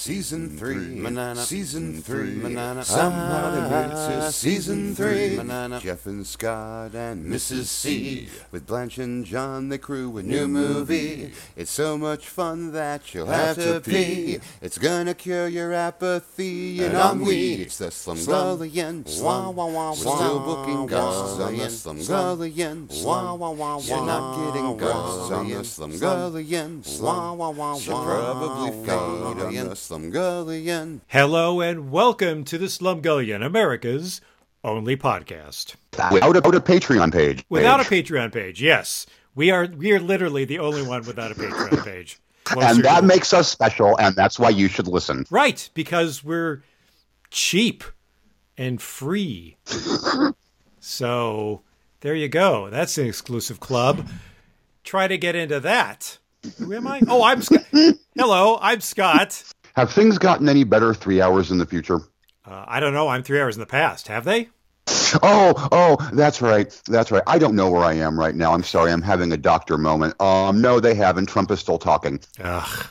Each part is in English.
Season three, banana. Season three, banana. Somehow they made it to season three, banana. Jeff and Scott and Mrs. C. With Blanche and John, they crew a new movie. It's so much fun that you'll have to pee. It's gonna cure your apathy and ennui. It's the Slumgullion Slum. We're still booking ghosts on the Slumgullion Slum. You're not getting ghosts on the Slumgullion Slum. Should probably fade on the Slumgullion. Hello and welcome to the Slumgullion, America's only podcast. Without a, without a Patreon page. Without a Patreon page, yes. We are we are literally the only one without a Patreon page. And that makes us special, and that's why you should listen. Right, because we're cheap and free. so there you go. That's an exclusive club. Try to get into that. Who am I? Oh, I'm Scott. Hello, I'm Scott. Have things gotten any better three hours in the future? Uh, I don't know. I'm three hours in the past. Have they? Oh, oh, that's right. That's right. I don't know where I am right now. I'm sorry. I'm having a doctor moment. Um, no, they haven't. Trump is still talking. Ugh.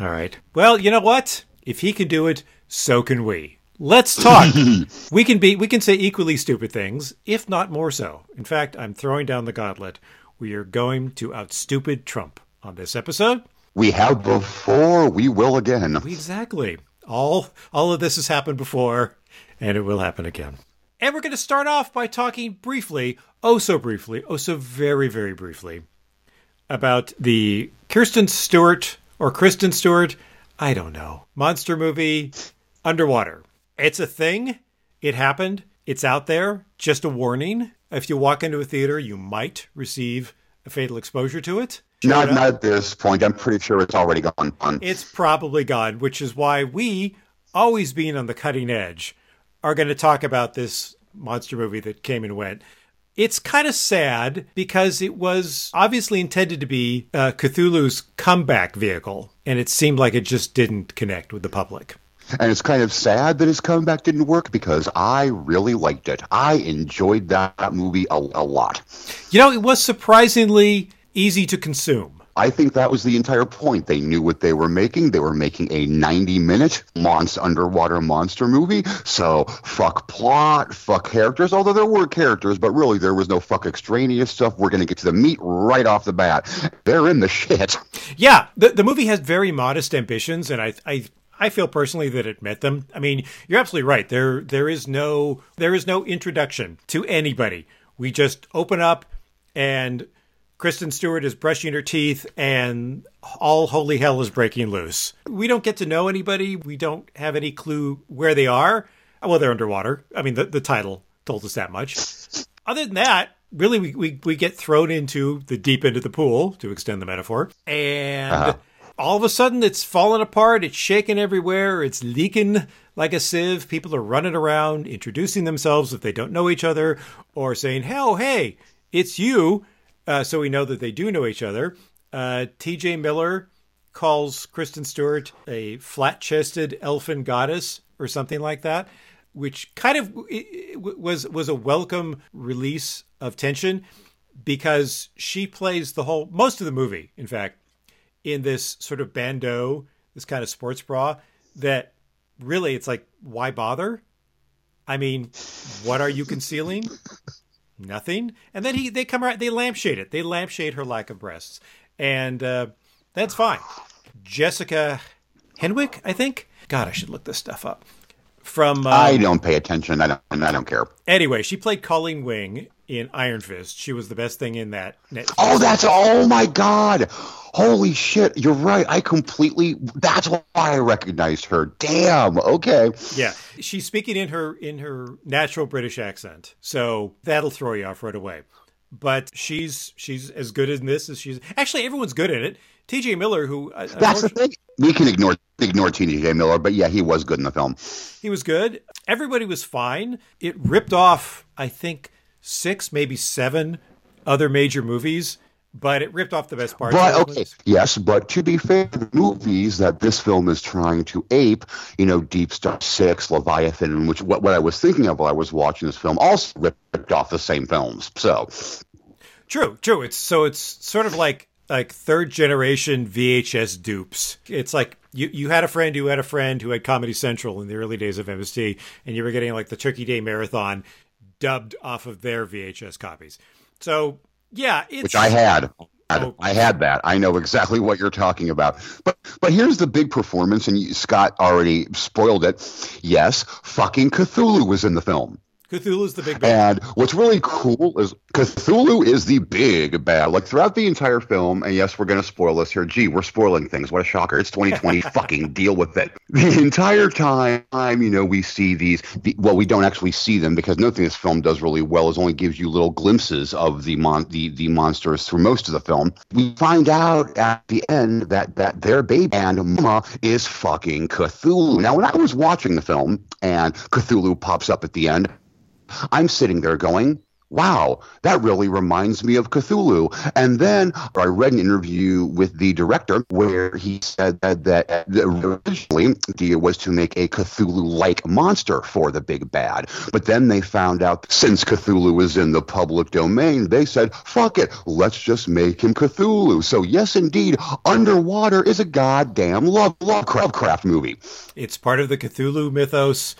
All right. Well, you know what? If he can do it, so can we. Let's talk. we can be we can say equally stupid things, if not more so. In fact, I'm throwing down the gauntlet. We are going to outstupid Trump on this episode. We have before. We will again. Exactly. All all of this has happened before, and it will happen again. And we're going to start off by talking briefly, oh so briefly, oh so very very briefly, about the Kirsten Stewart or Kristen Stewart, I don't know, monster movie Underwater. It's a thing. It happened. It's out there. Just a warning. If you walk into a theater, you might receive a fatal exposure to it. Not, not at this point. I'm pretty sure it's already gone on. It's probably gone, which is why we, always being on the cutting edge, are going to talk about this monster movie that came and went. It's kind of sad because it was obviously intended to be uh, Cthulhu's comeback vehicle, and it seemed like it just didn't connect with the public. And it's kind of sad that his comeback didn't work because I really liked it. I enjoyed that movie a, a lot. You know, it was surprisingly easy to consume. I think that was the entire point. They knew what they were making. They were making a 90 minute monster underwater monster movie. So fuck plot, fuck characters, although there were characters, but really there was no fuck extraneous stuff. We're going to get to the meat right off the bat. They're in the shit. Yeah, the the movie has very modest ambitions, and I I I feel personally that it met them. I mean, you're absolutely right. There there is no there is no introduction to anybody. We just open up, and Kristen Stewart is brushing her teeth, and all holy hell is breaking loose. We don't get to know anybody. We don't have any clue where they are. Well, they're underwater. I mean, the the title told us that much. Other than that, really, we, we, we get thrown into the deep end of the pool, to extend the metaphor. And Uh-huh. all of a sudden, it's falling apart. It's shaking everywhere. It's leaking like a sieve. People are running around, introducing themselves if they don't know each other, or saying, "Hell, hey, it's you." Uh, so we know that they do know each other. Uh, T.J. Miller calls Kristen Stewart a flat-chested elfin goddess or something like that, which kind of was was a welcome release of tension because she plays the whole most of the movie, in fact, in this sort of bandeau, this kind of sports bra that really it's like why bother? I mean, what are you concealing? Nothing. And then he they come around they lampshade it. They lampshade her lack of breasts. And uh, that's fine. Jessica Henwick, I think. God, I should look this stuff up. From uh, I don't pay attention. I don't. I don't care. anyway, she played Colleen Wing in Iron Fist. She was the best thing in that. Netflix. Oh, that's oh my god! Holy shit! You're right. I completely. That's why I recognized her. Damn. Okay. Yeah, she's speaking in her in her natural British accent, so that'll throw you off right away. But she's she's as good in this as she's actually everyone's good in it. T.J. Miller, who uh, That's the thing. We can ignore ignore T.J. Miller, but yeah, he was good in the film. he was good. Everybody was fine. It ripped off, I think, six maybe seven other major movies, but it ripped off the best parts. But okay, yes, but to be fair, the movies that this film is trying to ape, you know, Deep Star Six, Leviathan, which what, what I was thinking of while I was watching this film, also ripped off the same films. So True, true. It's so it's sort of like like third generation VHS dupes. It's like you, you had a friend who had a friend who had Comedy Central in the early days of MST, and you were getting like the Turkey Day Marathon dubbed off of their VHS copies. So yeah, it's, which I had. Oh. I had that. I know exactly what you're talking about. But but here's the big performance, and you, Scott already spoiled it. Yes, fucking Cthulhu was in the film. Cthulhu's the big bad. And what's really cool is Cthulhu is the big bad. Like throughout the entire film, and yes, we're going to spoil this here. Gee, we're spoiling things. What a shocker. It's 2020. fucking deal with it. The entire time, you know, we see these, the, well, we don't actually see them because nothing this film does really well is only gives you little glimpses of the, mon- the, the monsters through most of the film. We find out at the end that, that their baby and mama is fucking Cthulhu. Now, when I was watching the film and Cthulhu pops up at the end, I'm sitting there going, wow, that really reminds me of Cthulhu. And then I read an interview with the director where he said that, that originally the idea was to make a Cthulhu-like monster for the big bad. But then they found out since Cthulhu was in the public domain, they said, fuck it, let's just make him Cthulhu. So yes, indeed, Underwater is a goddamn love Lovecraft movie. It's part of the Cthulhu mythos.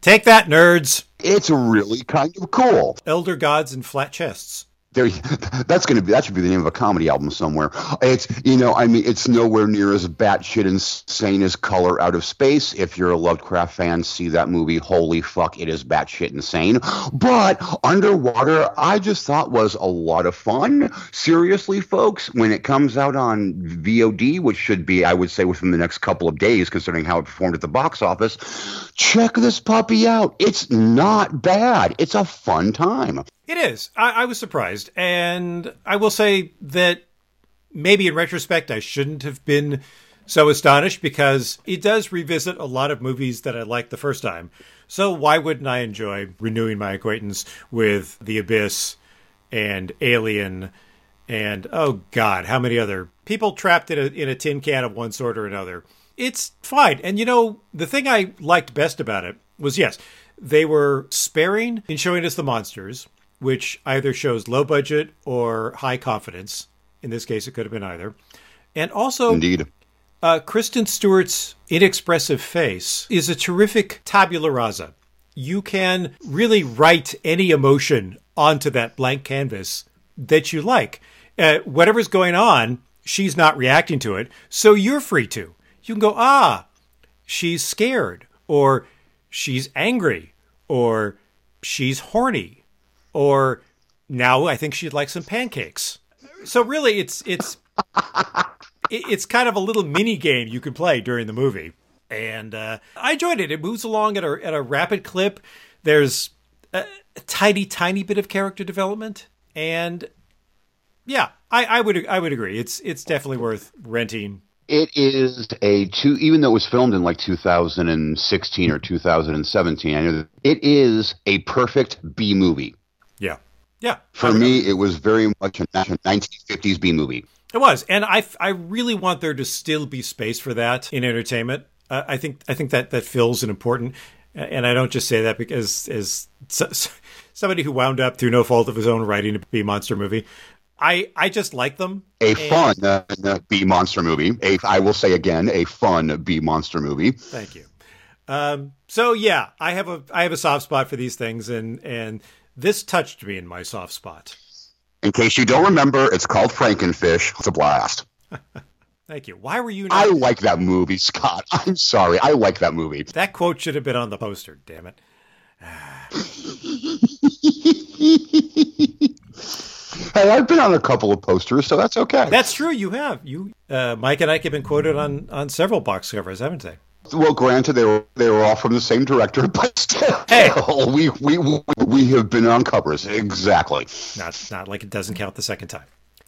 Take that, nerds. It's really kind of cool. Elder gods and flat chests. There, that's going to be that should be the name of a comedy album somewhere. It's you know, I mean, it's nowhere near as batshit insane as Color Out of Space. If you're a Lovecraft fan, see that movie. Holy fuck, it is batshit insane. But Underwater, I just thought was a lot of fun. Seriously, folks, when it comes out on VOD, which should be, I would say, within the next couple of days, considering how it performed at the box office, check this puppy out. It's not bad. It's a fun time. It is. I, I, was surprised. And I will say that maybe in retrospect, I shouldn't have been so astonished because it does revisit a lot of movies that I liked the first time. So why wouldn't I enjoy renewing my acquaintance with The Abyss and Alien and, oh God, how many other people trapped in a, in a tin can of one sort or another? It's fine. And you know, the thing I liked best about it was yes, they were sparing in showing us the monsters which either shows low budget or high confidence. In this case, it could have been either. And also, indeed, uh, Kristen Stewart's inexpressive face is a terrific tabula rasa. You can really write any emotion onto that blank canvas that you like. Uh, whatever's going on, she's not reacting to it, so you're free to. You can go, ah, she's scared, or she's angry, or she's horny, or now I think she'd like some pancakes. So really, it's it's it's kind of a little mini game you can play during the movie, and uh, I enjoyed it. It moves along at a at a rapid clip. There's a, a tiny tiny bit of character development, and yeah, I, I would I would agree. It's it's definitely worth renting it is a two even though it was filmed in like 2016 or 2017 i know it is a perfect b movie yeah yeah for me it was very much a 1950s b movie it was and i i really want there to still be space for that in entertainment uh, i think i think that that fills an important and i don't just say that because as somebody who wound up through no fault of his own writing a b monster movie I I just like them. A fun uh, B monster movie. A I will say again, a fun B monster movie. Thank you. Um, so yeah, I have a I have a soft spot for these things, and and this touched me in my soft spot. In case you don't remember, it's called Frankenfish. It's a blast. Thank you. Why were you? Not- I like that movie, Scott. I'm sorry. I like that movie. That quote should have been on the poster. Damn it. Hey, I've been on a couple of posters, so that's okay. That's true. You have. You, uh, Mike and I have been quoted on on several box covers, haven't they? Well, granted, they were they were all from the same director, but still, hey, we we we have been on covers exactly. Not not like it doesn't count the second time.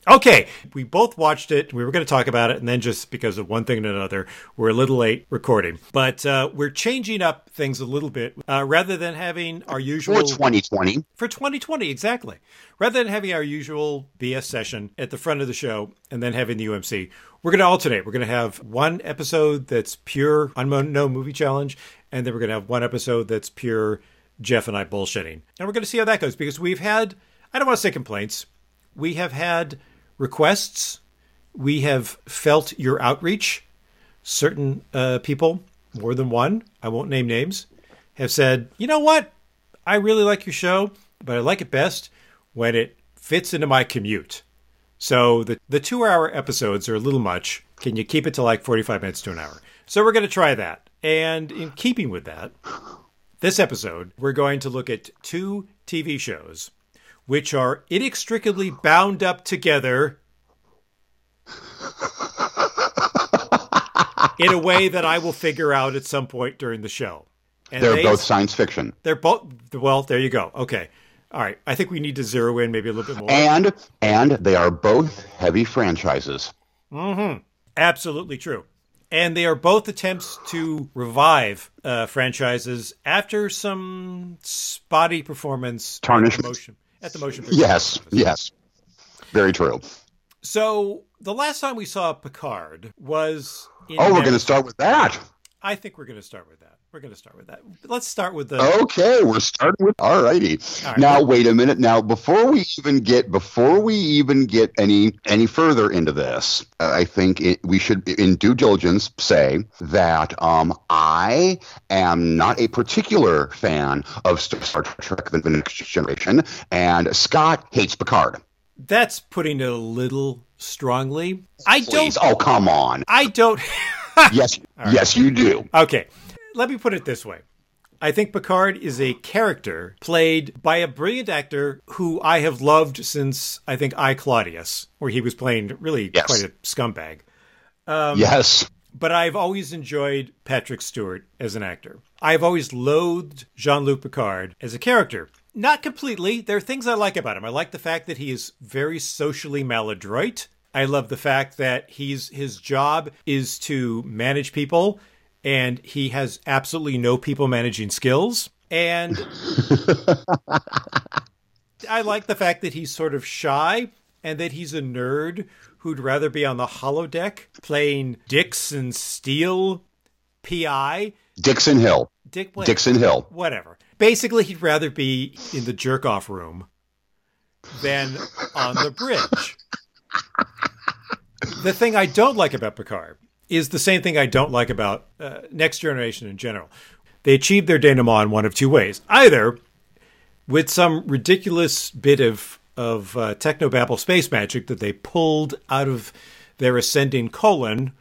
Okay, we both watched it. We were going to talk about it, and then just because of one thing and another, we're a little late recording. But uh, we're changing up things a little bit. Uh, rather than having our usual for 2020 for 2020 exactly, rather than having our usual BS session at the front of the show and then having the UMC, we're going to alternate. We're going to have one episode that's pure no movie challenge, and then we're going to have one episode that's pure Jeff and I bullshitting, and we're going to see how that goes because we've had I don't want to say complaints. We have had requests. We have felt your outreach certain uh, people, more than one, I won't name names, have said, you know what? I really like your show, but I like it best when it fits into my commute. So the, the two hour episodes are a little much. Can you keep it to like 45 minutes to an hour? So we're going to try that. And in keeping with that, this episode, we're going to look at two TV shows which are inextricably bound up together in a way that I will figure out at some point during the show. And they're they, both science fiction. They're both well, there you go. Okay. All right. I think we need to zero in maybe a little bit more. And and they are both heavy franchises. Mhm. Absolutely true. And they are both attempts to revive uh, franchises after some spotty performance tarnishment motion, at the motion. Yes, office. yes, very true. So the last time we saw Picard was. oh, we're going to start with that. I think we're going to start with that. We're going to start with that. Let's start with the. Okay, we're starting with. All righty. Right. Now wait a minute. Now before we even get before we even get any any further into this, uh, I think it, we should, in due diligence, say that um, I am not a particular fan of Star Trek: The Next Generation, and Scott hates Picard. That's putting it a little strongly. I Please. don't. Oh come on. I don't. yes, right. yes, you do. Okay let me put it this way. I think Picard is a character played by a brilliant actor who I have loved since I think I Claudius, where he was playing really yes. quite a scumbag. Um, yes. But I've always enjoyed Patrick Stewart as an actor. I've always loathed Jean Luc Picard as a character. Not completely. There are things I like about him. I like the fact that he is very socially maladroit. I love the fact that he's his job is to manage people and he has absolutely no people managing skills. And I like the fact that he's sort of shy and that he's a nerd who'd rather be on the holodeck playing Dixon Steele PI. Dixon Hill. Dick Dixon Hill. Whatever. Basically, he'd rather be in the jerk off room than on the bridge. the thing I don't like about Picard is the same thing I don't like about uh, Next Generation in general. They achieved their denouement in one of two ways. Either with some ridiculous bit of of uh, technobabble space magic that they pulled out of their ascending colon,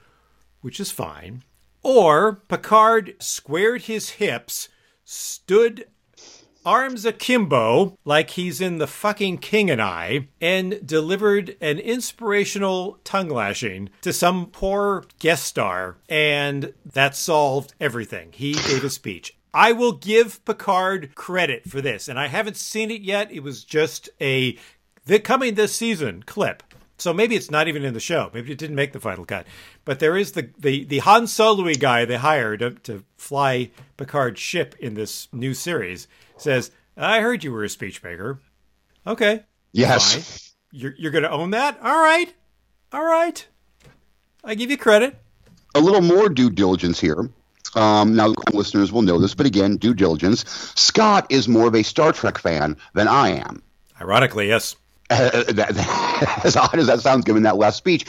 which is fine, or Picard squared his hips, stood arms akimbo, like he's in the fucking King and I, and delivered an inspirational tongue lashing to some poor guest star, and that solved everything. He gave a speech. I will give Picard credit for this, and I haven't seen it yet. It was just a the coming this season clip. So maybe it's not even in the show. Maybe it didn't make the final cut. But there is the the, the Han Solo guy they hired to, to fly Picard's ship in this new series says, I heard you were a speechmaker. Okay. Yes. You're, you're going to own that? All right. All right. I give you credit. A little more due diligence here. Um, now, listeners will know this, but again, due diligence. Scott is more of a Star Trek fan than I am. Ironically, yes. as odd as that sounds, given that last speech,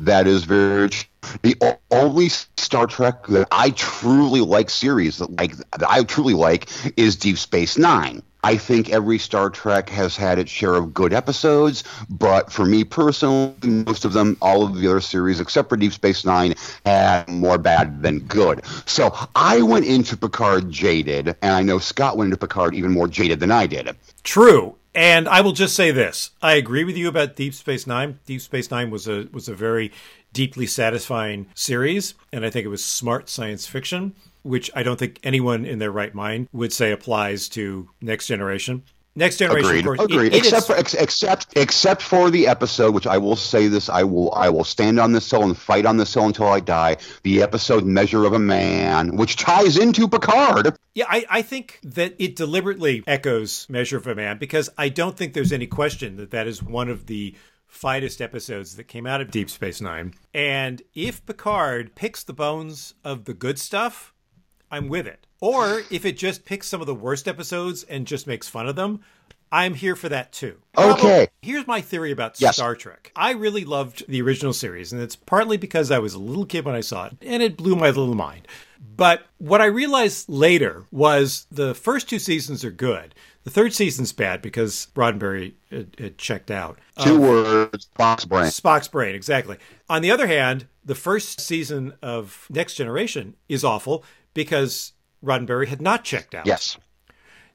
that is very. true. The only Star Trek that I truly like series that like that I truly like is Deep Space Nine. I think every Star Trek has had its share of good episodes, but for me personally, most of them, all of the other series except for Deep Space Nine, had more bad than good. So I went into Picard jaded, and I know Scott went into Picard even more jaded than I did. True, and I will just say this: I agree with you about Deep Space Nine. Deep Space Nine was a was a very deeply satisfying series, and I think it was smart science fiction, which I don't think anyone in their right mind would say applies to Next Generation. Next generation, Agreed. Course, Agreed. It, except for ex- except except for the episode, which I will say this, I will I will stand on this hill and fight on this hill until I die. The episode "Measure of a Man," which ties into Picard. Yeah, I, I think that it deliberately echoes "Measure of a Man" because I don't think there's any question that that is one of the finest episodes that came out of Deep Space Nine. And if Picard picks the bones of the good stuff, I'm with it. Or if it just picks some of the worst episodes and just makes fun of them, I'm here for that too. Okay. Here's my theory about Yes. Star Trek. I really loved the original series, and it's partly because I was a little kid when I saw it, and it blew my little mind. But what I realized later was the first two seasons are good. The third season's bad because Roddenberry had, had checked out. Two words, Spock's brain. Spock's brain, exactly. On the other hand, the first season of Next Generation is awful because Roddenberry had not checked out. Yes.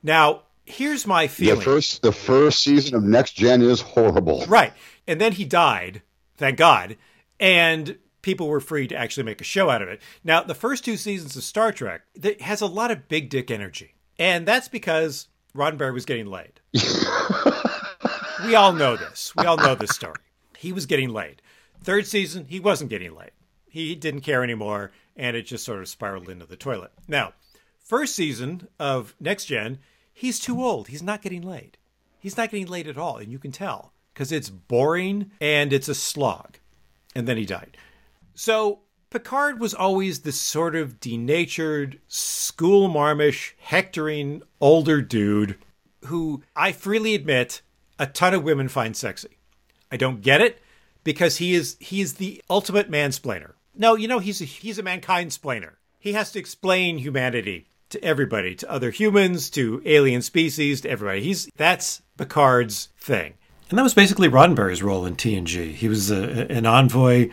Now, here's my The feeling. first the first season of Next Gen is horrible. Right. And then he died, thank God. And people were free to actually make a show out of it. Now, the first two seasons of Star Trek that has a lot of big dick energy. And that's because Roddenberry was getting laid. we all know this. We all know this story. He was getting laid. Third season, he wasn't getting laid. He didn't care anymore, and it just sort of spiraled into the toilet. Now, first season of Next Gen, he's too old. He's not getting laid. He's not getting laid at all, and you can tell because it's boring and it's a slog. And then he died. So Picard was always this sort of denatured, school marmish, hectoring older dude who I freely admit a ton of women find sexy. I don't get it because he is he is the ultimate mansplainer. No, you know he's a, he's a mankind splainer. He has to explain humanity to everybody, to other humans, to alien species, to everybody. He's that's Picard's thing. And that was basically Roddenberry's role in TNG. He was a, an envoy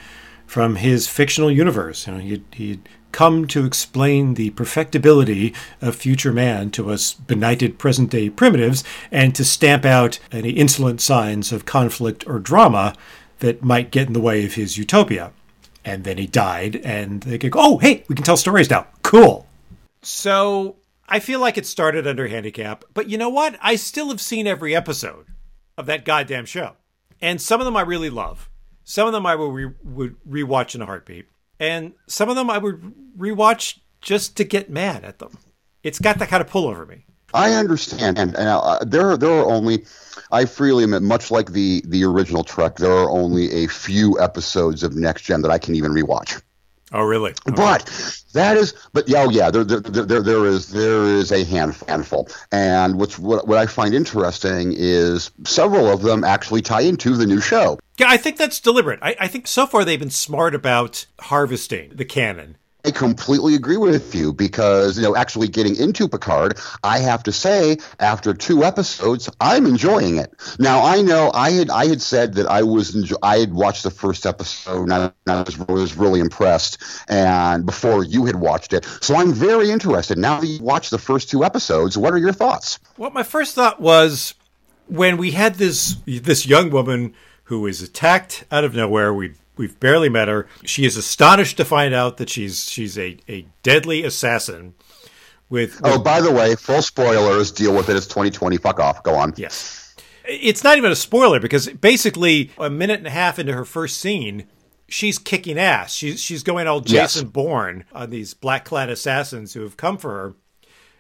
from his fictional universe. You know, he'd, he'd come to explain the perfectibility of future man to us benighted present day primitives and to stamp out any insolent signs of conflict or drama that might get in the way of his utopia. And then he died, and they could go, oh, hey, we can tell stories now. Cool. So I feel like it started under handicap, but you know what? I still have seen every episode of that goddamn show. And some of them I really love. Some of them I will re- would rewatch in a heartbeat. And some of them I would rewatch just to get mad at them. It's got that kind of pull over me. I understand, and, and uh, there there are only, I freely admit, much like the the original Trek, there are only a few episodes of Next Gen that I can even rewatch. Oh, really? But that is, but yeah, oh, yeah, there, there, there, there is there is a hand, handful, and what's what, what I find interesting is several of them actually tie into the new show. Yeah, I think that's deliberate. I, I think so far they've been smart about harvesting the canon. I completely agree with you because you know actually getting into Picard, I have to say after two episodes, I'm enjoying it. Now I know I had I had said that I was enjo- I had watched the first episode and I, was, was really impressed, and before you had watched it, so I'm very interested. Now that you watched the first two episodes, what are your thoughts? Well, my first thought was when we had this this young woman who is attacked out of nowhere. We we've barely met her. She is astonished to find out that she's she's a, a deadly assassin. With, Oh, by the way, full spoilers. Deal with it. It's 2020. Fuck off. Go on. yes, it's not even a spoiler because basically a minute and a half into her first scene, she's kicking ass. She's she's going all Yes. Jason Bourne on these black clad assassins who have come for her,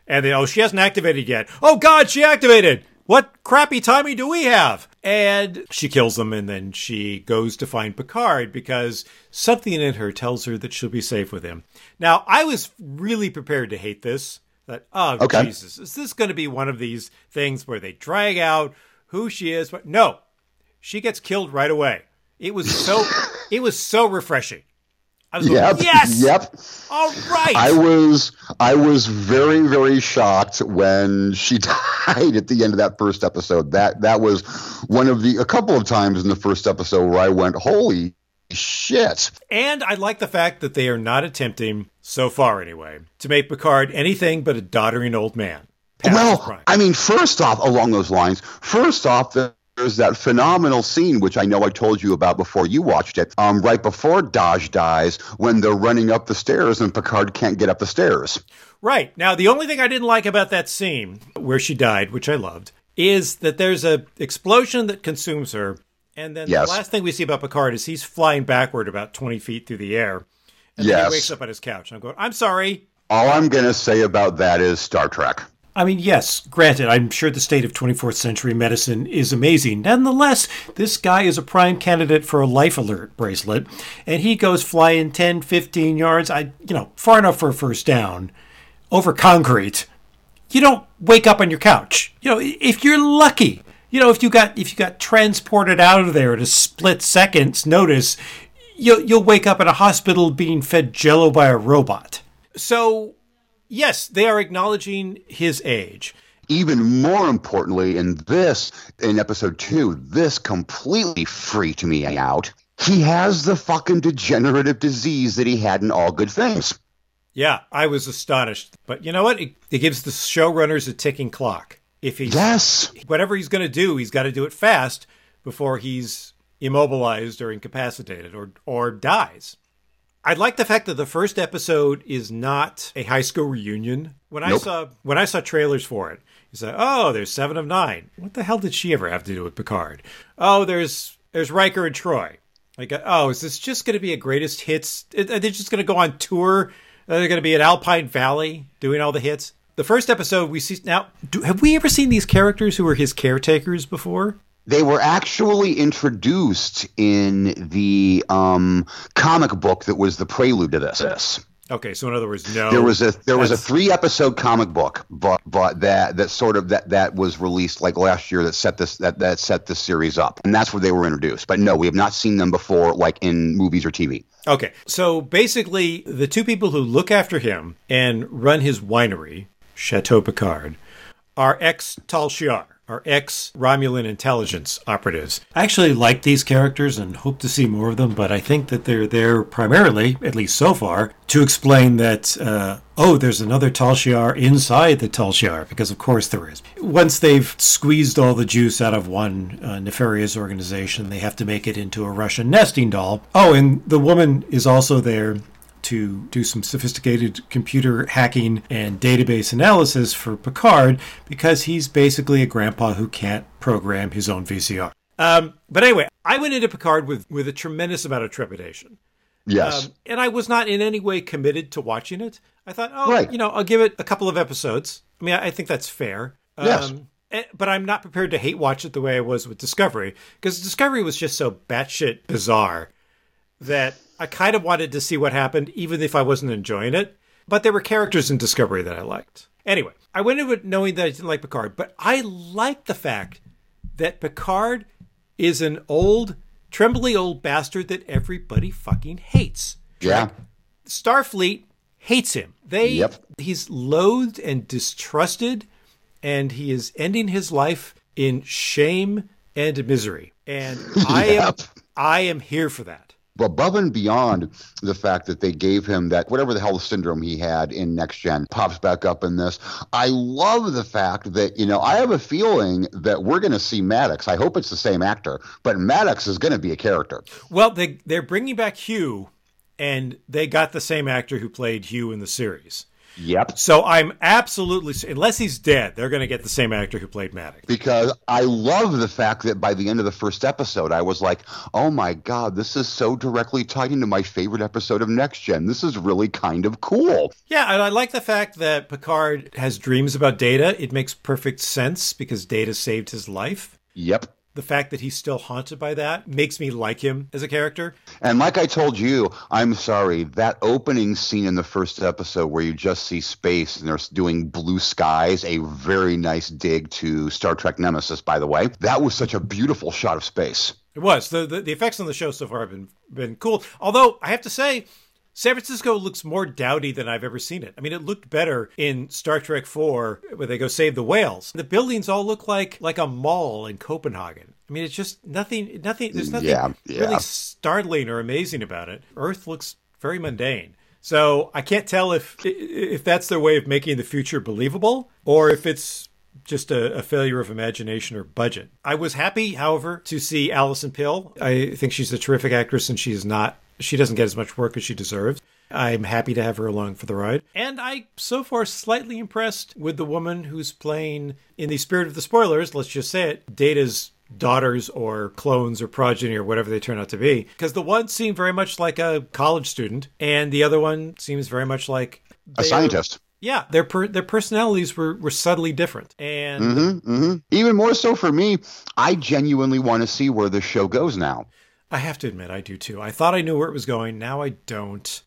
and they oh she hasn't activated yet. Oh God, she activated. What crappy timing do we have? And she kills them, and then she goes to find Picard because something in her tells her that she'll be safe with him. Now, I was really prepared to hate this. That oh Okay. Jesus, is this going to be one of these things where they drag out who she is? But no, she gets killed right away. It was so it was so refreshing. I was Yep. going, yes, Yep. all right. I was I was very very shocked when she died at the end of that first episode. That that was one of the a couple of times in the first episode where I went, "Holy shit!" And I like the fact that they are not attempting, so far anyway, to make Picard anything but a doddering old man. Well. I mean, first off, along those lines, first off, there's that phenomenal scene which I know I told you about before you watched it. Um, right before Dahj dies, when they're running up the stairs and Picard can't get up the stairs. Right. Now, the only thing I didn't like about that scene where she died, which I loved, is that there's a explosion that consumes her. And then Yes. the last thing we see about Picard is he's flying backward about 20 feet through the air. And then he wakes up on his couch. And I'm going, I'm sorry. All I'm gonna say about that is Star Trek. I mean, yes, granted, I'm sure the state of 24th century medicine is amazing. Nonetheless, this guy is a prime candidate for a life alert bracelet, and he goes flying 10, 15 yards, I, you know, far enough for a first down, over concrete. you don't wake up on your couch. You know, if you're lucky, you know, if you got if you got transported out of there at a split second's notice, you'll you'll wake up in a hospital being fed jello by a robot. So, yes, they are acknowledging his age. Even more importantly, in this, in episode two, this completely freaked me out. He has the fucking degenerative disease that he had in all good things. Yeah, I was astonished. But you know what? It, it gives the showrunners a ticking clock. If he Yes. whatever he's going to do, he's got to do it fast before he's immobilized or incapacitated or or dies. I like the fact that the first episode is not a high school reunion. When I saw when I saw trailers for it, you say, "Oh, there's seven of nine. What the hell did she ever have to do with Picard? Oh, there's there's Riker and Troi. Like, oh, is this just going to be a greatest hits? Are they just going to go on tour? Are they going to be at Alpine Valley doing all the hits? The first episode we see now. Do, have we ever seen these characters who were his caretakers before? They were actually introduced in the um, comic book that was the prelude to this. Okay, so in other words, no. There was a there was a three episode comic book, but but that that sort of that that was released like last year that set this that that set this series up, and that's where they were introduced. But no, we have not seen them before, like in movies or TV. Okay, so basically, the two people who look after him and run his winery, Chateau Picard, are ex Tal Shiar, are ex Romulan intelligence operatives. I actually like these characters and hope to see more of them, but I think that they're there primarily, at least so far, to explain that, uh, oh, there's another Tal Shiar inside the Tal Shiar, because of course there is. Once they've squeezed all the juice out of one uh, nefarious organization, they have to make it into a Russian nesting doll. Oh, and the woman is also there to do some sophisticated computer hacking and database analysis for Picard because he's basically a grandpa who can't program his own VCR. Um, but anyway, I went into Picard with, with a tremendous amount of trepidation. Yes, Um, and I was not in any way committed to watching it. I thought, oh, Right. you know, I'll give it a couple of episodes. I mean, I, I think that's fair. Yes. eh, But I'm not prepared to hate watch it the way I was with Discovery because Discovery was just so batshit bizarre that I kind of wanted to see what happened, even if I wasn't enjoying it. But there were characters in Discovery that I liked. Anyway, I went into it knowing that I didn't like Picard, but I like the fact that Picard is an old, trembly old bastard that everybody fucking hates. yeah, Starfleet hates him. They Yep. he's loathed and distrusted, and he is ending his life in shame and misery. And I am I am here for that. Above and beyond the fact that they gave him that whatever the hell syndrome he had in next gen pops back up in this. I love the fact that you know i have a feeling that we're going to see maddox. I hope it's the same actor but maddox is going to be a character. Well, they they're bringing back Hugh, and they got the same actor who played Hugh in the series. Yep So I'm absolutely unless he's dead, they're going to get the same actor who played Maddox. because I love the fact that by the end of the first episode, I was like, oh my God, this is so directly tied into my favorite episode of Next Gen. This is really kind of cool. Yeah, and I like the fact that Picard has dreams about Data. It makes perfect sense because Data saved his life. Yep. The fact that he's still haunted by that makes me like him as a character. And like I told you, I'm sorry, that opening scene in the first episode where you just see space and they're doing blue skies, a very nice dig to Star Trek Nemesis, by the way. That was such a beautiful shot of space. It was the, the the effects on the show so far have been been cool. Although I have to say, San Francisco looks more dowdy than I've ever seen it. I mean, it looked better in Star Trek Four where they go save the whales. The buildings all look like like a mall in Copenhagen. I mean, it's just nothing. Nothing. There's nothing Yeah, yeah. really startling or amazing about it. Earth looks very mundane. So I can't tell if if that's their way of making the future believable or if it's just a, a failure of imagination or budget. I was happy, however, to see Alison Pill. I think she's a terrific actress, and she's not. She doesn't get as much work as she deserves. I'm happy to have her along for the ride. And I, so far, slightly impressed with the woman who's playing, in the spirit of the spoilers, let's just say it, Data's daughters or clones or progeny or whatever they turn out to be. Because the one seemed very much like a college student, and the other one seems very much like A scientist. yeah, their per- their personalities were, were subtly different, and hmm Even more so for me, I genuinely want to see where this show goes now. I have to admit I do too. I thought I knew where it was going. Now I don't.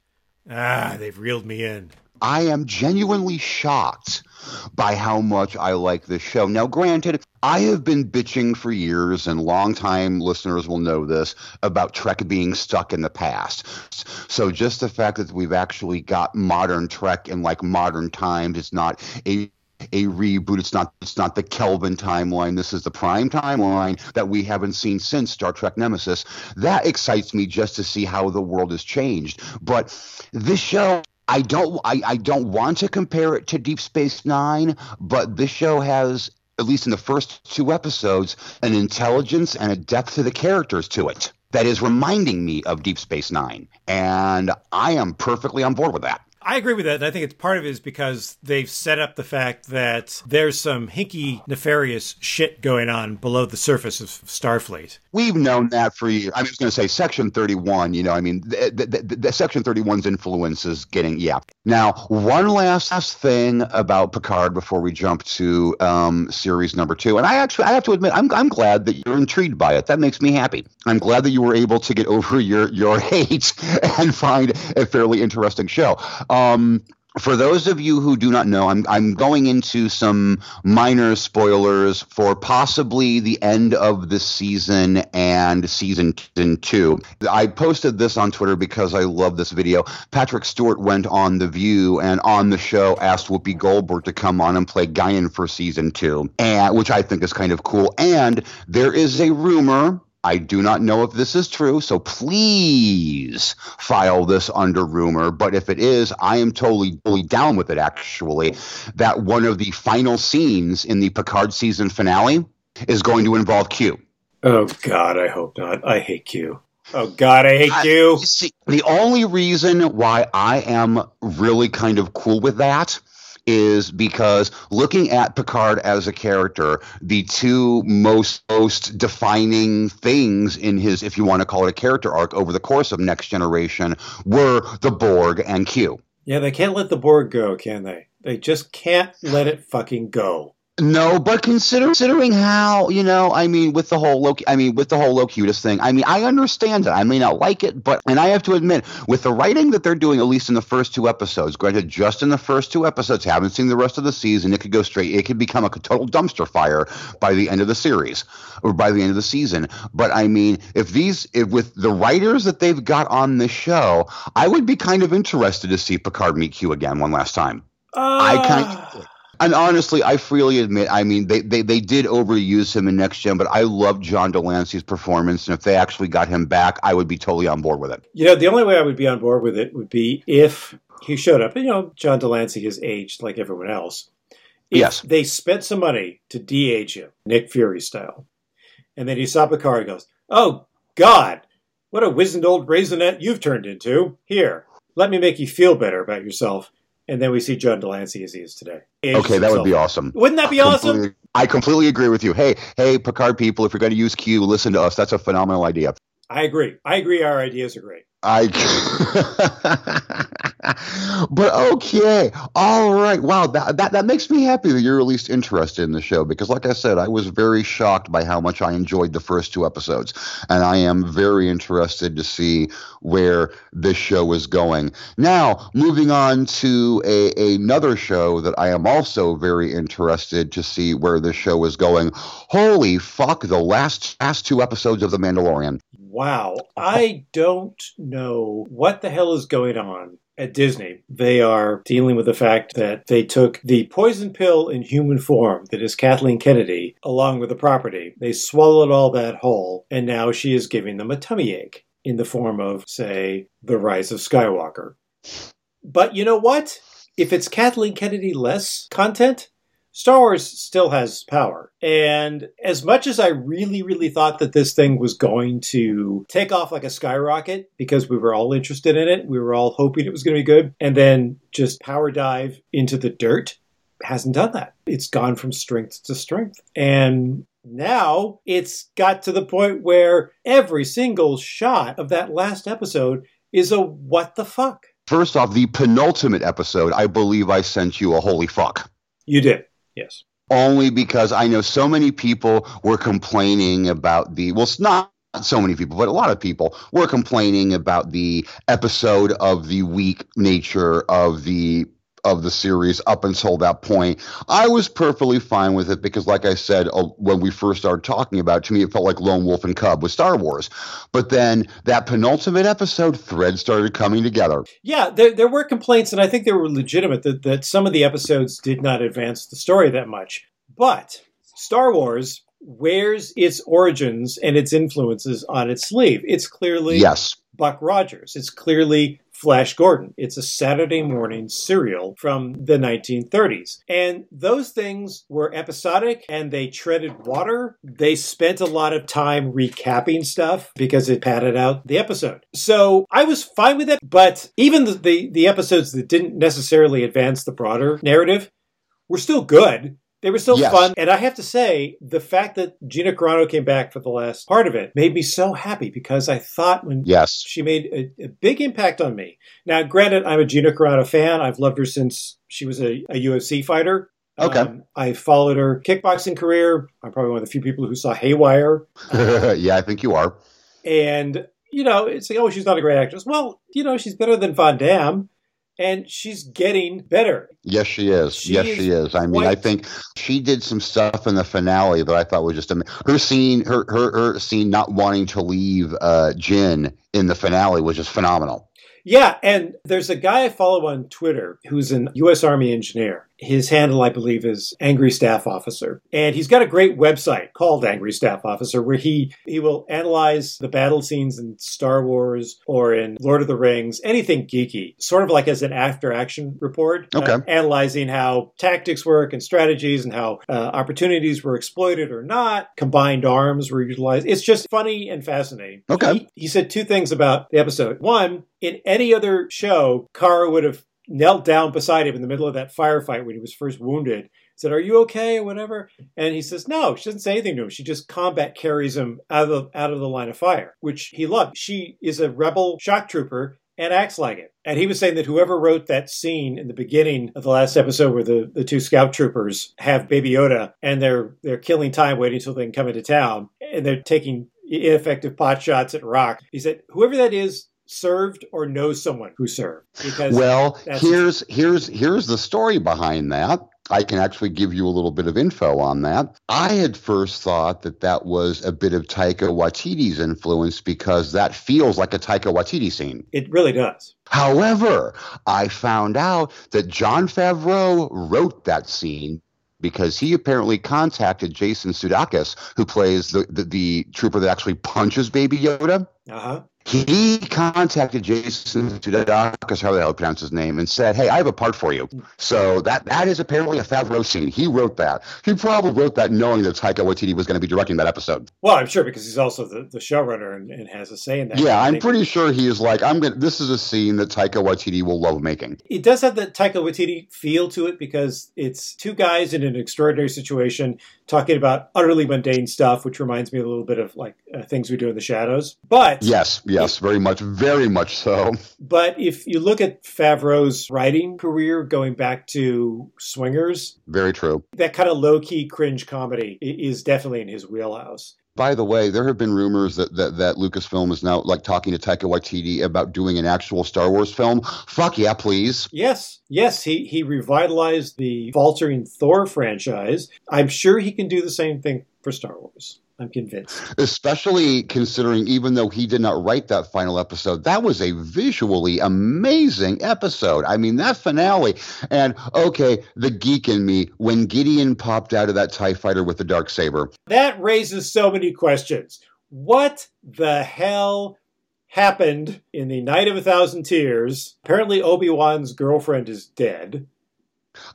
Ah, they've reeled me in. I am genuinely shocked by how much I like this show. Now, granted, I have been bitching for years, and longtime listeners will know this about Trek being stuck in the past. So, just the fact that we've actually got modern Trek in like modern times, it's not a a reboot. It's not it's not the Kelvin timeline. This is the prime timeline that we haven't seen since Star Trek Nemesis. That excites me just to see how the world has changed. But this show I don't I, I don't want to compare it to Deep Space Nine, but this show has at least in the first two episodes, an intelligence and a depth to the characters to it that is reminding me of Deep Space Nine. And I am perfectly on board with that. I agree with that. And I think it's part of it is because they've set up the fact that there's some hinky, nefarious shit going on below the surface of Starfleet. We've known that for years. I was going to say Section 31, you know, I mean, the, the, the, the Section 31's influence is getting, yeah. Now, one last, thing about Picard before we jump to um, series number two. And I actually, I have to admit, I'm, I'm glad that you're intrigued by it. That makes me happy. I'm glad that you were able to get over your, your hate and find a fairly interesting show. Um, for those of you who do not know, I'm I'm going into some minor spoilers for possibly the end of the season and season two. I posted this on Twitter because I love this video. Patrick Stewart went on The View and on the show asked Whoopi Goldberg to come on and play Guinan for season two, and which I think is kind of cool. And there is a rumor I do not know if this is true, so please file this under rumor. But if it is, I am totally, totally down with it, actually. That one of the final scenes in the Picard season finale is going to involve Q. Oh, God, I hope not. I hate Q. Oh God, I hate I, you. See, the only reason why I am really kind of cool with that is because looking at Picard as a character, the two most most defining things in his, if you want to call it a character arc over the course of Next Generation, were the Borg and Q. Yeah, they can't let the Borg go, can they? They just can't let it fucking go. No, but consider, considering how you know, I mean, with the whole Loki, I mean, with the whole Locutus thing, I mean, I understand it. I may not like it, but and I have to admit, with the writing that they're doing, at least in the first two episodes, granted, just in the first two episodes, haven't seen the rest of the season. It could go straight. It could become a total dumpster fire by the end of the series or by the end of the season. But I mean, if these, if with the writers that they've got on this show, I would be kind of interested to see Picard meet Q again one last time. Uh. I kind. Of, and honestly, I freely admit, I mean, they, they, they did overuse him in Next Gen, but I love John de Lancie's performance. And if they actually got him back, I would be totally on board with it. You know, the only way I would be on board with it would be if he showed up. You know, John de Lancie has aged like everyone else. If yes. They spent some money to de age him, Nick Fury style. And then he saw Picard and goes, Oh, God, what a wizened old raisinette you've turned into. Here, let me make you feel better about yourself and then we see John de Lancie as he is today. Okay, that would be awesome. Wouldn't that be awesome? I completely agree with you. Hey, hey, Picard people, if you're going to use Q, listen to us. That's a phenomenal idea. I agree. I agree. Our ideas are great. I. but okay, all right. Wow, that, that that makes me happy that you're at least interested in the show because, like I said, I was very shocked by how much I enjoyed the first two episodes, and I am very interested to see where this show is going. Now, moving on to a another show that I am also very interested to see where this show is going. Holy fuck! The last last two episodes of The Mandalorian. Wow, I don't know what the hell is going on at Disney, they are dealing with the fact that they took the poison pill in human form that is Kathleen Kennedy along with the property. They swallowed all that whole, and now she is giving them a tummy ache in the form of, say, The Rise of Skywalker. But you know what? If it's Kathleen Kennedy less content, Star Wars still has power. And as much as I really, really thought that this thing was going to take off like a skyrocket because we were all interested in it, we were all hoping it was going to be good, and then just power dive into the dirt, hasn't done that. It's gone from strength to strength. And now it's got to the point where every single shot of that last episode is a what the fuck. First off, the penultimate episode, I believe I sent you a holy fuck. You did. Yes. Only because I know so many people were complaining about the, well, it's not so many people, but a lot of people were complaining about the episode of the week nature of the of the series up until that point. I was perfectly fine with it because, like I said, uh, when we first started talking about it, to me, it felt like Lone Wolf and Cub with Star Wars. But then that penultimate episode, threads started coming together. Yeah, there, there were complaints, and I think they were legitimate that, that some of the episodes did not advance the story that much. But Star Wars wears its origins and its influences on its sleeve. It's clearly Yes. Buck Rogers. It's clearly Flash Gordon. It's a Saturday morning serial from the 1930s. And those things were episodic and they treaded water. They spent a lot of time recapping stuff because it padded out the episode. So I was fine with it, but even the, the, the episodes that didn't necessarily advance the broader narrative were still good. They were still Yes. fun. And I have to say, the fact that Gina Carano came back for the last part of it made me so happy because I thought when Yes. she made a, a big impact on me. Now, granted, I'm a Gina Carano fan. I've loved her since she was a, a UFC fighter. Okay. Um, I followed her kickboxing career. I'm probably one of the few people who saw Haywire. yeah, I think you are. And, you know, it's like, oh, she's not a great actress. Well, you know, she's better than Van Damme. And she's getting better. Yes, she is. She yes, is she is. I mean, I think she did some stuff in the finale that I thought was just am- her scene. Her her her scene not wanting to leave uh, Din in the finale was just phenomenal. Yeah, and there's a guy I follow on Twitter who's an U.S. Army engineer. His handle, I believe, is Angry Staff Officer, and he's got a great website called Angry Staff Officer, where he he will analyze the battle scenes in Star Wars or in Lord of the Rings, anything geeky, sort of like as an after-action report, uh, analyzing how tactics work and strategies and how uh, opportunities were exploited or not, combined arms were utilized. It's just funny and fascinating. Okay. He- he said two things about the episode. One, in any other show, Cara would have knelt down beside him in the middle of that firefight when he was first wounded. Said, "Are you okay?" or whatever. And he says, "No." She doesn't say anything to him. She just combat carries him out of the, out of the line of fire, which he loved. She is a rebel shock trooper and acts like it. And he was saying that whoever wrote that scene in the beginning of the last episode where the, the two scout troopers have Baby Yoda and they're they're killing time waiting until they can come into town and they're taking ineffective pot shots at Rock. He said, whoever that is served or knows someone who served. Because Well, here's here's here's the story behind that. I can actually give you a little bit of info on that. I had first thought that that was a bit of Taika Waititi's influence because that feels like a Taika Waititi scene. it really does. However, I found out that Jon Favreau wrote that scene because he apparently contacted Jason Sudeikis, who plays the, the, the trooper that actually punches Baby Yoda. Uh huh. He contacted Jason Sudeikis, how the hell pronounce his name, and said, "Hey, I have a part for you." So that that is apparently a Favreau scene. He wrote that. He probably wrote that knowing that Taika Waititi was going to be directing that episode. Well, I'm sure because he's also the, the showrunner and, and has a say in that. Yeah, I'm pretty sure he is like, "I'm gonna." This is a scene that Taika Waititi will love making. It does have the Taika Waititi feel to it because it's two guys in an extraordinary situation talking about utterly mundane stuff, which reminds me a little bit of like uh, things we do in the shadows. But Yes, yes, very much, very much so. But if you look at Favreau's writing career going back to Swingers, Very true. that kind of low key cringe comedy is definitely in his wheelhouse. By the way, there have been rumors that, that that Lucasfilm is now like talking to Taika Waititi about doing an actual Star Wars film. Fuck yeah, please. Yes, yes, he, he revitalized the faltering Thor franchise. I'm sure he can do the same thing for Star Wars. I'm convinced. Especially considering, even though he did not write that final episode, that was a visually amazing episode. I mean, that finale. And okay, the geek in me, when Gideon popped out of that TIE fighter with the dark saber, That raises so many questions. What the hell happened in the Night of a Thousand Tears? Apparently, Obi Wan's girlfriend is dead.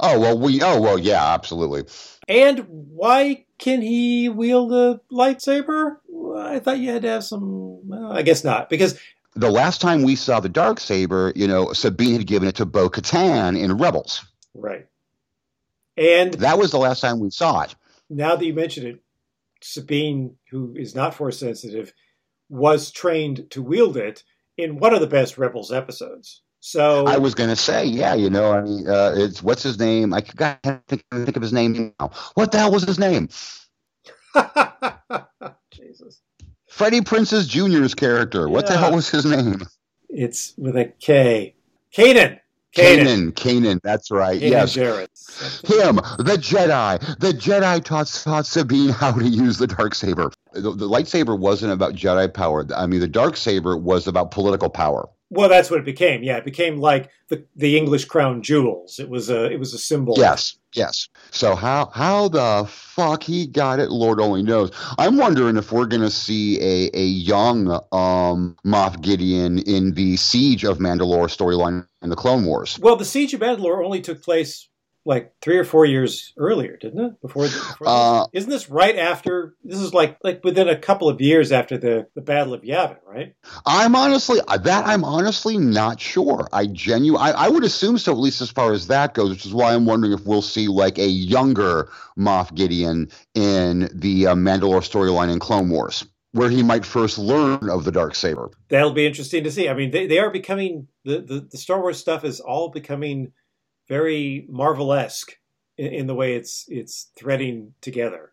Oh well, we oh well, yeah, absolutely. And why can he wield a lightsaber? I thought you had to have some. Well, I guess not, because The last time we saw the dark saber, you know, Sabine had given it to Bo Katan in Rebels. right. And That was the last time we saw it. now that you mention it, Sabine, who is not force sensitive, was trained to wield it in one of the best Rebels episodes. So I was going to say, yeah, you know, I mean, uh, it's what's his name? I can't think, think of his name now. What the hell was his name? Jesus. Freddie Prinze's Jr.''s character. What the hell was his name? It's with a K. Kanan. Kanan, Kanan, that's right. Kanan yes. Jarrus. Him, the Jedi. The Jedi taught, taught Sabine how to use the dark saber. The, the lightsaber wasn't about Jedi power. I mean, the dark saber was about political power. Well, that's what it became. Yeah, it became like the the English crown jewels. It was a it was a symbol. Yes, yes. So how how the fuck he got it, Lord only knows. I'm wondering if we're gonna see a a young um Moff Gideon in the Siege of Mandalore storyline in the Clone Wars. Well, the siege of Mandalore only took place like three or four years earlier, didn't it? Before, before Uh, isn't this right after? This is like like within a couple of years after the the Battle of Yavin, right? I'm honestly that I'm honestly not sure. I genu I, I would assume so, at least as far as that goes, which is why I'm wondering if we'll see like a younger Moff Gideon in the uh, Mandalore storyline in Clone Wars, where he might first learn of the dark saber. That'll be interesting to see. I mean, they, they are becoming the, the the Star Wars stuff is all becoming very Marvel-esque in, in the way it's it's threading together.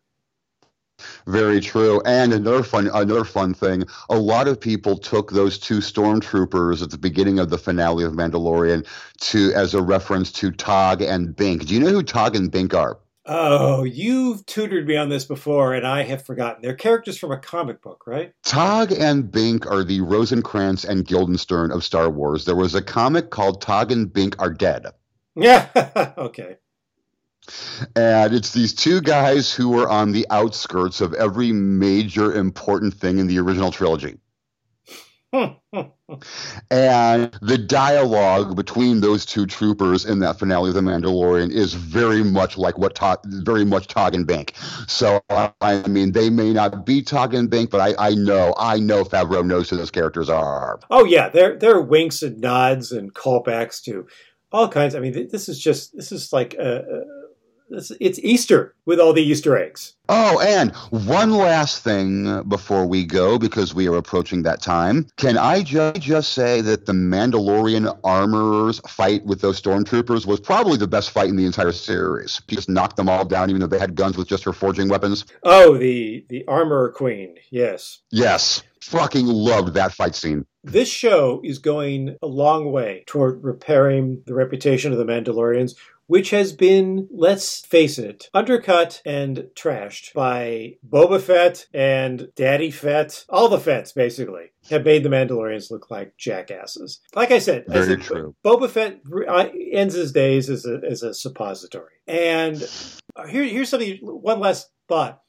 Very true. And another fun another fun thing, a lot of people took those two stormtroopers at the beginning of the finale of Mandalorian to as a reference to Tag and Bink. Do you know who Tag and Bink are? Oh, you've tutored me on this before, and I have forgotten. They're characters from a comic book, right? Tag and Bink are the Rosencrantz and Guildenstern of Star Wars. There was a comic called Tag and Bink Are Dead. Yeah. okay. And it's these two guys who were on the outskirts of every major important thing in the original trilogy. And the dialogue between those two troopers in that finale of The Mandalorian is very much like what Tag, very much Tag and Bink. So I mean, they may not be Tag and Bink, but I, I know, I know Favreau knows who those characters are. Oh yeah, there there are winks and nods and callbacks to all kinds. I mean, this is just this is like this, it's Easter with all the Easter eggs. Oh, and one last thing before we go, because we are approaching that time. Can I ju- just say that the Mandalorian armorers fight with those stormtroopers was probably the best fight in the entire series? He just knocked them all down, even though they had guns with just her forging weapons. Oh, the the armor queen. Yes. Yes, fucking loved that fight scene. This show is going a long way toward repairing the reputation of the Mandalorians, which has been, let's face it, undercut and trashed by Boba Fett and Daddy Fett. All the Fetts, basically, have made the Mandalorians look like jackasses. Like I said, I Very said, true. Boba Fett uh, ends his days as a, as a suppository. And here, here's something, one last thought.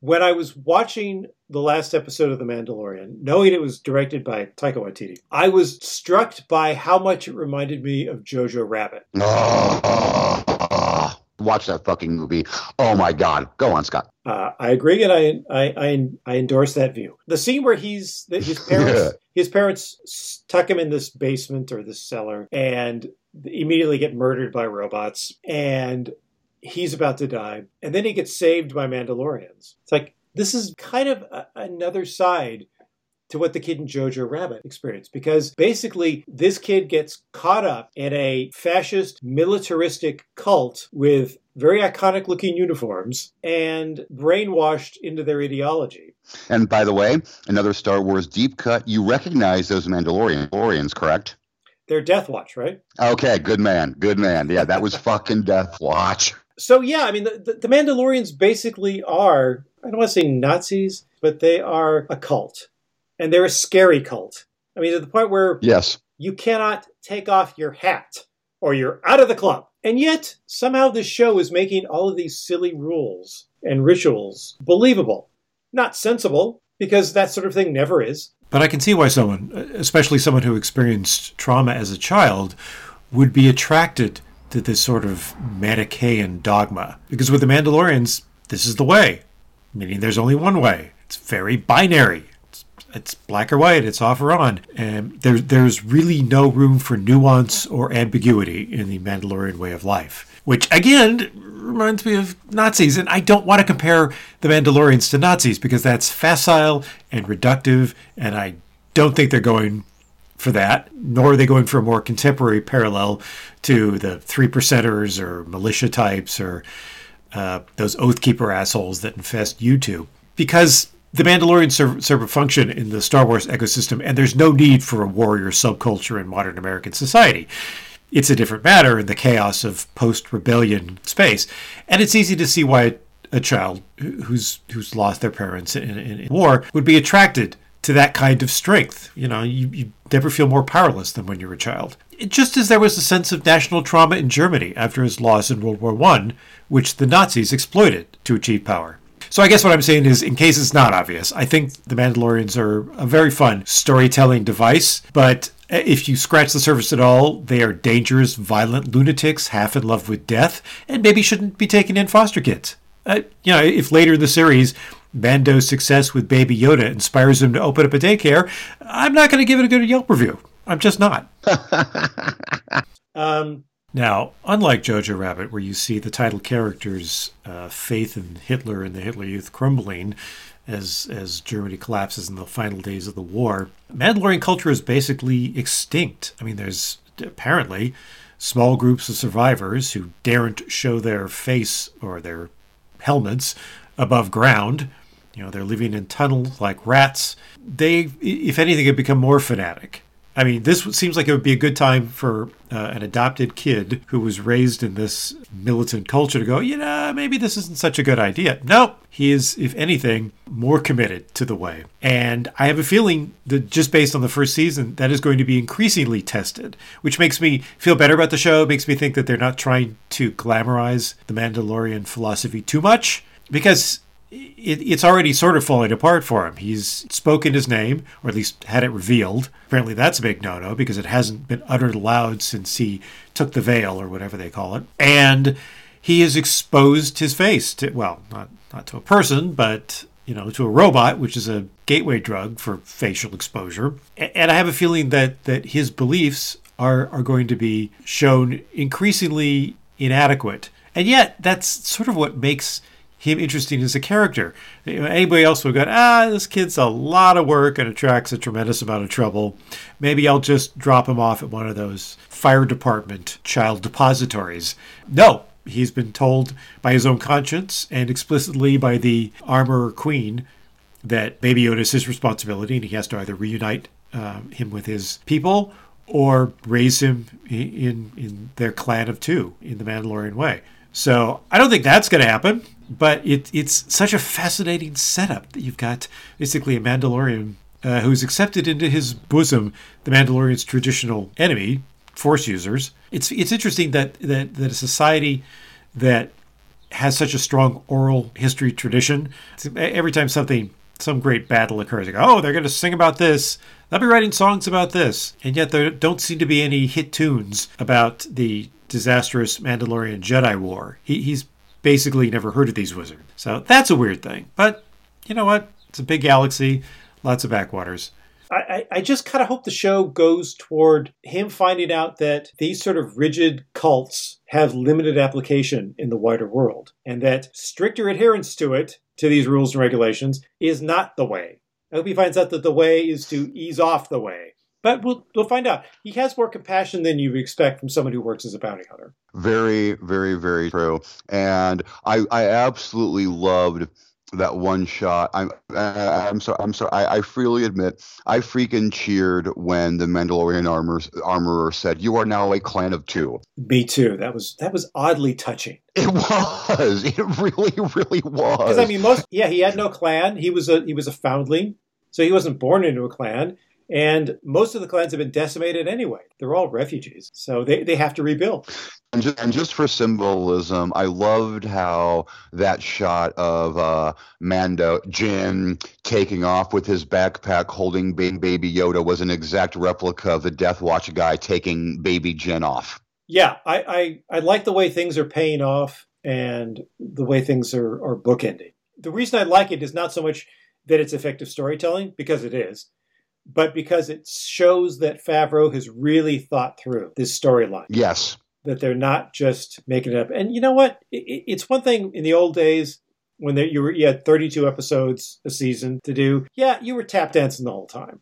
When I was watching the last episode of The Mandalorian, knowing it was directed by Taika Waititi, I was struck by how much it reminded me of Jojo Rabbit. Watch that fucking movie. Oh my god. Go on, Scott. Uh, I agree, and I, I I I endorse that view. The scene where he's his parents Yeah. his parents stuck him in this basement or this cellar and immediately get murdered by robots, and he's about to die, and then he gets saved by Mandalorians. It's like this is kind of a, another side to what the kid in Jojo Rabbit experienced. Because basically, this kid gets caught up in a fascist, militaristic cult with very iconic looking uniforms and brainwashed into their ideology. And by the way, another Star Wars deep cut. You recognize those Mandalorian- Mandalorians, correct? They're Death Watch, right? Okay, good man, good man. Yeah, that was fucking Death Watch. So, yeah, I mean, the, the, the Mandalorians basically are, I don't want to say Nazis, but they are a cult. And they're a scary cult. I mean, to the point where Yes, you cannot take off your hat or you're out of the club. And yet, somehow this show is making all of these silly rules and rituals believable. Not sensible, because that sort of thing never is. But I can see why someone, especially someone who experienced trauma as a child, would be attracted to this sort of Manichaean dogma. Because with the Mandalorians, this is the way, meaning there's only one way. It's very binary. It's, it's black or white. It's off or on. And there, there's really no room for nuance or ambiguity in the Mandalorian way of life. Which again reminds me of Nazis, and I don't want to compare the Mandalorians to Nazis because that's facile and reductive, and I don't think they're going for that, nor are they going for a more contemporary parallel to the three percenters or militia types or uh, those oath keeper assholes that infest YouTube. Because the Mandalorians serve, serve a function in the Star Wars ecosystem, and there's no need for a warrior subculture in modern American society. it's a different matter in the chaos of post rebellion space. And it's easy to see why a child who's who's lost their parents in, in, in war would be attracted to that kind of strength. You know, you, you never feel more powerless than when you're a child. It, just as there was a sense of national trauma in Germany after his loss in World War I, which the Nazis exploited to achieve power. So I guess what I'm saying is, in case it's not obvious, I think the Mandalorians are a very fun storytelling device, but if you scratch the surface at all, they are dangerous, violent lunatics, half in love with death, and maybe shouldn't be taken in foster kids. Uh, you know, if later in the series Mando's success with Baby Yoda inspires him to open up a daycare, I'm not going to give it a good Yelp review. I'm just not. um, now, unlike Jojo Rabbit, where you see the title characters' uh, faith in Hitler and the Hitler Youth crumbling as as Germany collapses in the final days of the war, Mandalorian culture is basically extinct. I mean, there's apparently small groups of survivors who daren't show their face or their helmets above ground. You know, they're living in tunnels like rats. They, if anything, have become more fanatic. I mean, this seems like it would be a good time for uh, an adopted kid who was raised in this militant culture to go, you know, maybe this isn't such a good idea. Nope. He is, if anything, more committed to the way. And I have a feeling that just based on the first season, that is going to be increasingly tested, which makes me feel better about the show, makes me think that they're not trying to glamorize the Mandalorian philosophy too much because it, it's already sort of falling apart for him. He's spoken his name, or at least had it revealed. Apparently, that's a big no no because it hasn't been uttered aloud since he took the veil, or whatever they call it. And he has exposed his face to, well, not, not to a person, but you know, to a robot, which is a gateway drug for facial exposure. And I have a feeling that that his beliefs are are going to be shown increasingly inadequate. And yet, that's sort of what makes him interesting as a character. Anybody else would go, ah, this kid's a lot of work and attracts a tremendous amount of trouble. Maybe I'll just drop him off at one of those fire department child depositories. No, he's been told by his own conscience and explicitly by the armorer queen that Baby Yoda is his responsibility and he has to either reunite uh, him with his people or raise him in in their clan of two in the Mandalorian way. So I don't think that's going to happen but it, it's such a fascinating setup that you've got basically a Mandalorian uh, who's accepted into his bosom the Mandalorian's traditional enemy, Force users. It's it's interesting that that, that a society that has such a strong oral history tradition. Every time something some great battle occurs, go, oh, they're going to sing about this. They'll be writing songs about this, and yet there don't seem to be any hit tunes about the disastrous Mandalorian Jedi War. He, he's basically never heard of these wizards. So that's a weird thing. But you know what? It's a big galaxy, lots of backwaters. I, I just kind of hope the show goes toward him finding out that these sort of rigid cults have limited application in the wider world, and that stricter adherence to it, to these rules and regulations, is not the way. I hope he finds out that the way is to ease off the way but we'll we'll find out. He has more compassion than you expect from someone who works as a bounty hunter. Very, very, very true. And I I absolutely loved that one shot. I'm I'm sorry. I'm sorry. I, I, freely admit I freaking cheered when the Mandalorian armors, armorer said, "You are now a clan of two. Me too. That was that was oddly touching. It was. It really, really was. Because I mean, most yeah, he had no clan. He was a he was a foundling, so he wasn't born into a clan. And most of the clans have been decimated anyway. They're all refugees. So they, they have to rebuild. And just, and just for symbolism, I loved how that shot of uh, Mando, Din, taking off with his backpack holding baby Yoda was an exact replica of the Death Watch guy taking baby Din off. Yeah, I, I, I like the way things are paying off and the way things are, are bookending. The reason I like it is not so much that it's effective storytelling, because it is but because it shows that Favreau has really thought through this storyline. Yes. That they're not just making it up. And you know what? it's one thing in the old days when they, you were you had 32 episodes a season to do. Yeah, you were tap dancing the whole time.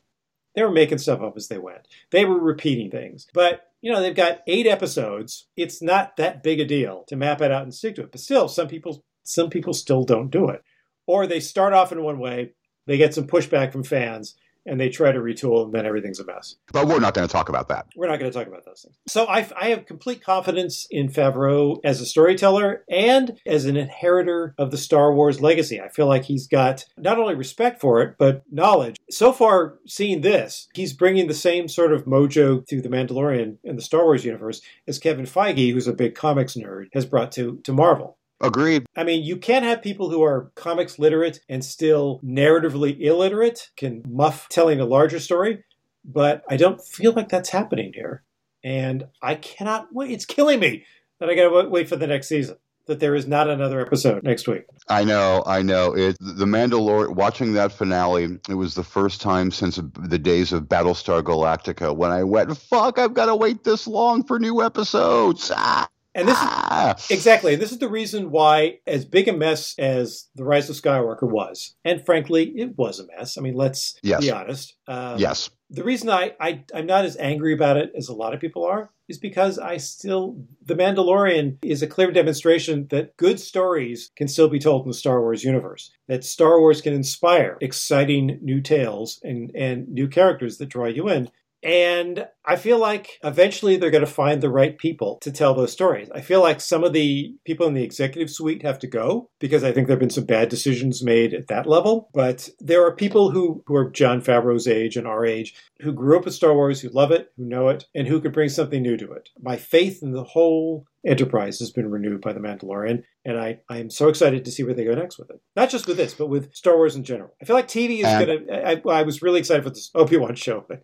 They were making stuff up as they went. They were repeating things. But you know, they've got eight episodes. It's not that big a deal to map it out and stick to it. But still, some people some people still don't do it. Or they start off in one way, they get some pushback from fans, and they try to retool, and then everything's a mess. But we're not going to talk about that. We're not going to talk about those things. So I, I have complete confidence in Favreau as a storyteller and as an inheritor of the Star Wars legacy. I feel like he's got not only respect for it, but knowledge. So far, seeing this, he's bringing the same sort of mojo to The Mandalorian and the Star Wars universe as Kevin Feige, who's a big comics nerd, has brought to, to Marvel. Agreed. I mean, you can have people who are comics literate and still narratively illiterate, can muff telling a larger story, but I don't feel like that's happening here. And I cannot wait. It's killing me that I gotta wait for the next season. That there is not another episode next week. I know, I know. It the Mandalorian. Watching that finale, it was the first time since the days of Battlestar Galactica when I went, "Fuck! I've got to wait this long for new episodes." Ah! And this is exactly, this is the reason why, as big a mess as The Rise of Skywalker was, and frankly, it was a mess. I mean, let's yes. be honest. Um, yes. The reason I, I, I'm not as angry about it as a lot of people are is because I still, The Mandalorian is a clear demonstration that good stories can still be told in the Star Wars universe. That Star Wars can inspire exciting new tales and, and new characters that draw you in. And I feel like eventually they're going to find the right people to tell those stories. I feel like some of the people in the executive suite have to go because I think there have been some bad decisions made at that level. But there are people who, who are Jon Favreau's age and our age who grew up with Star Wars, who love it, who know it, and who could bring something new to it. My faith in the whole enterprise has been renewed by The Mandalorian, and I, I am so excited to see where they go next with it. Not just with this, but with Star Wars in general. I feel like TV is going to. I, I was really excited for this Obi Wan show, but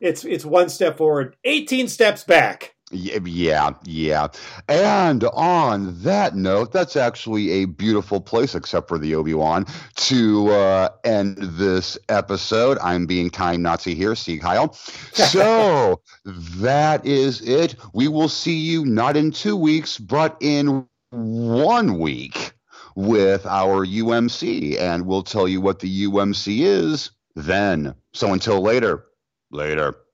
it's it's one step forward, 18 steps back. Yeah, yeah. And on that note, that's actually a beautiful place, except for the Obi Wan, to uh, end this episode. I'm being time Nazi here, Sieg Heil. So that is it. We will see you not in two weeks, but in one week with our UMC, and we'll tell you what the UMC is then. So until later. Later.